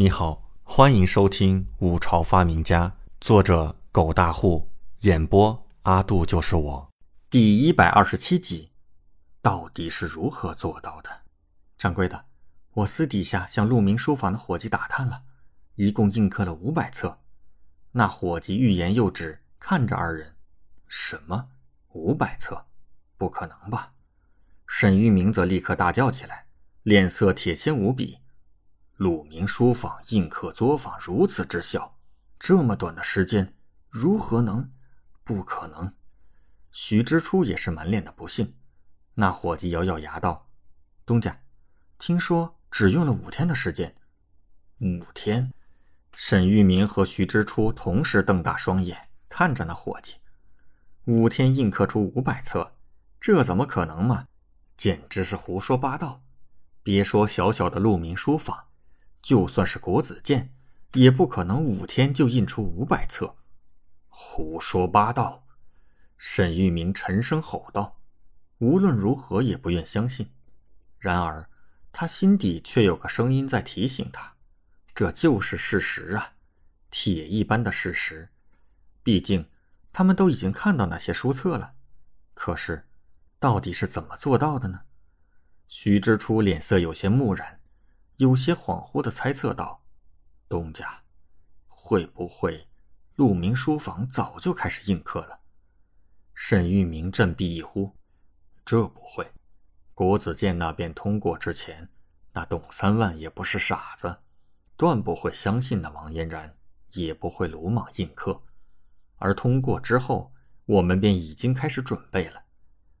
你好，欢迎收听《五朝发明家》，作者狗大户，演播阿杜就是我，第一百二十七集，到底是如何做到的？掌柜的，我私底下向鹿鸣书房的伙计打探了，一共印刻了五百册。那伙计欲言又止，看着二人，什么？五百册？不可能吧？沈玉明则立刻大叫起来，脸色铁青无比。鲁明书坊印刻作坊如此之小，这么短的时间，如何能？不可能！徐之初也是满脸的不信。那伙计咬咬牙道：“东家，听说只用了五天的时间。”五天？沈玉明和徐之初同时瞪大双眼看着那伙计。五天印刻出五百册，这怎么可能嘛？简直是胡说八道！别说小小的鹿鸣书坊。就算是国子监，也不可能五天就印出五百册。胡说八道！沈玉明沉声吼道。无论如何也不愿相信。然而，他心底却有个声音在提醒他：这就是事实啊，铁一般的事实。毕竟，他们都已经看到那些书册了。可是，到底是怎么做到的呢？徐之初脸色有些木然。有些恍惚的猜测道：“东家，会不会鹿鸣书房早就开始印刻了？”沈玉明振臂一呼：“这不会，国子监那边通过之前，那董三万也不是傻子，断不会相信那王嫣然，也不会鲁莽印刻。而通过之后，我们便已经开始准备了，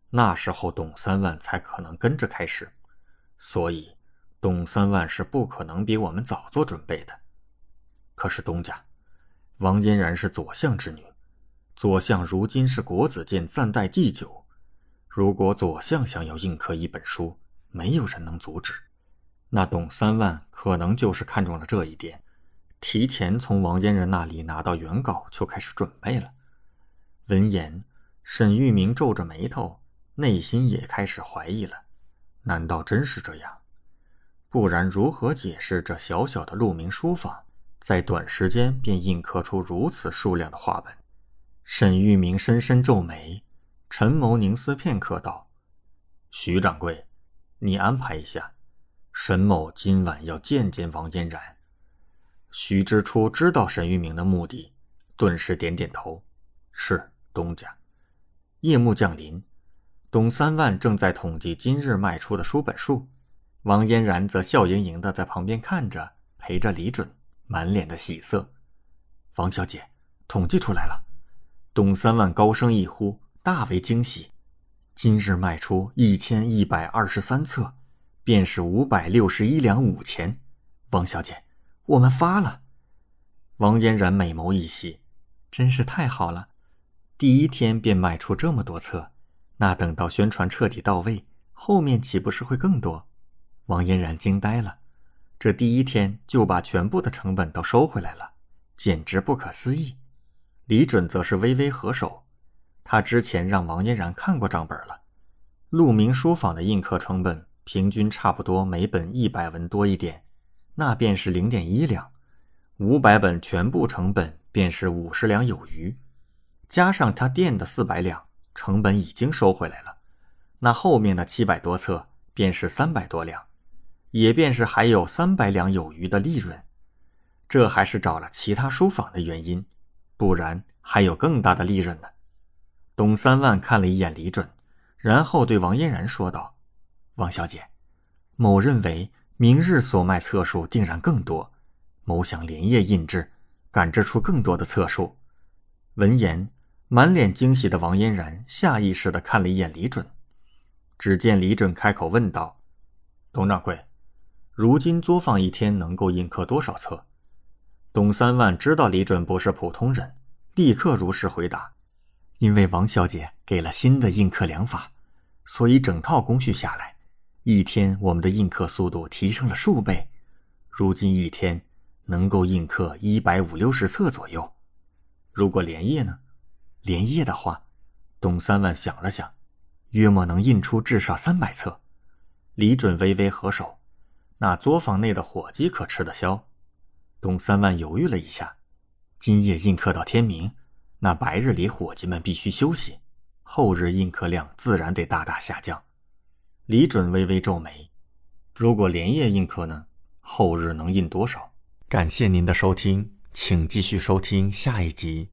那时候董三万才可能跟着开始，所以。”董三万是不可能比我们早做准备的。可是东家，王嫣然是左相之女，左相如今是国子监暂代祭酒。如果左相想要印刻一本书，没有人能阻止。那董三万可能就是看中了这一点，提前从王嫣然那里拿到原稿就开始准备了。闻言，沈玉明皱着眉头，内心也开始怀疑了：难道真是这样？不然，如何解释这小小的鹿鸣书坊，在短时间便印刻出如此数量的画本？沈玉明深深皱眉，沉眸凝思片刻，道：“徐掌柜，你安排一下，沈某今晚要见见王嫣然。”徐之初知道沈玉明的目的，顿时点点头：“是东家。”夜幕降临，董三万正在统计今日卖出的书本数。王嫣然则笑盈盈的在旁边看着，陪着李准，满脸的喜色。王小姐，统计出来了！董三万高声一呼，大为惊喜。今日卖出一千一百二十三册，便是五百六十一两五钱。王小姐，我们发了！王嫣然美眸一喜，真是太好了！第一天便卖出这么多册，那等到宣传彻底到位，后面岂不是会更多？王嫣然惊呆了，这第一天就把全部的成本都收回来了，简直不可思议。李准则是微微合手，他之前让王嫣然看过账本了。鹿鸣书坊的印刻成本平均差不多每本一百文多一点，那便是零点一两，五百本全部成本便是五十两有余，加上他垫的四百两，成本已经收回来了。那后面的七百多册便是三百多两。也便是还有三百两有余的利润，这还是找了其他书坊的原因，不然还有更大的利润呢。董三万看了一眼李准，然后对王嫣然说道：“王小姐，某认为明日所卖册数定然更多，某想连夜印制，赶制出更多的册数。”闻言，满脸惊喜的王嫣然下意识地看了一眼李准，只见李准开口问道：“董掌柜。”如今作坊一天能够印刻多少册？董三万知道李准不是普通人，立刻如实回答：“因为王小姐给了新的印刻良法，所以整套工序下来，一天我们的印刻速度提升了数倍。如今一天能够印刻一百五六十册左右。如果连夜呢？连夜的话，董三万想了想，约莫能印出至少三百册。”李准微微合手。那作坊内的伙计可吃得消？董三万犹豫了一下，今夜印刻到天明，那白日里伙计们必须休息，后日印刻量自然得大大下降。李准微微皱眉，如果连夜印刻呢？后日能印多少？感谢您的收听，请继续收听下一集。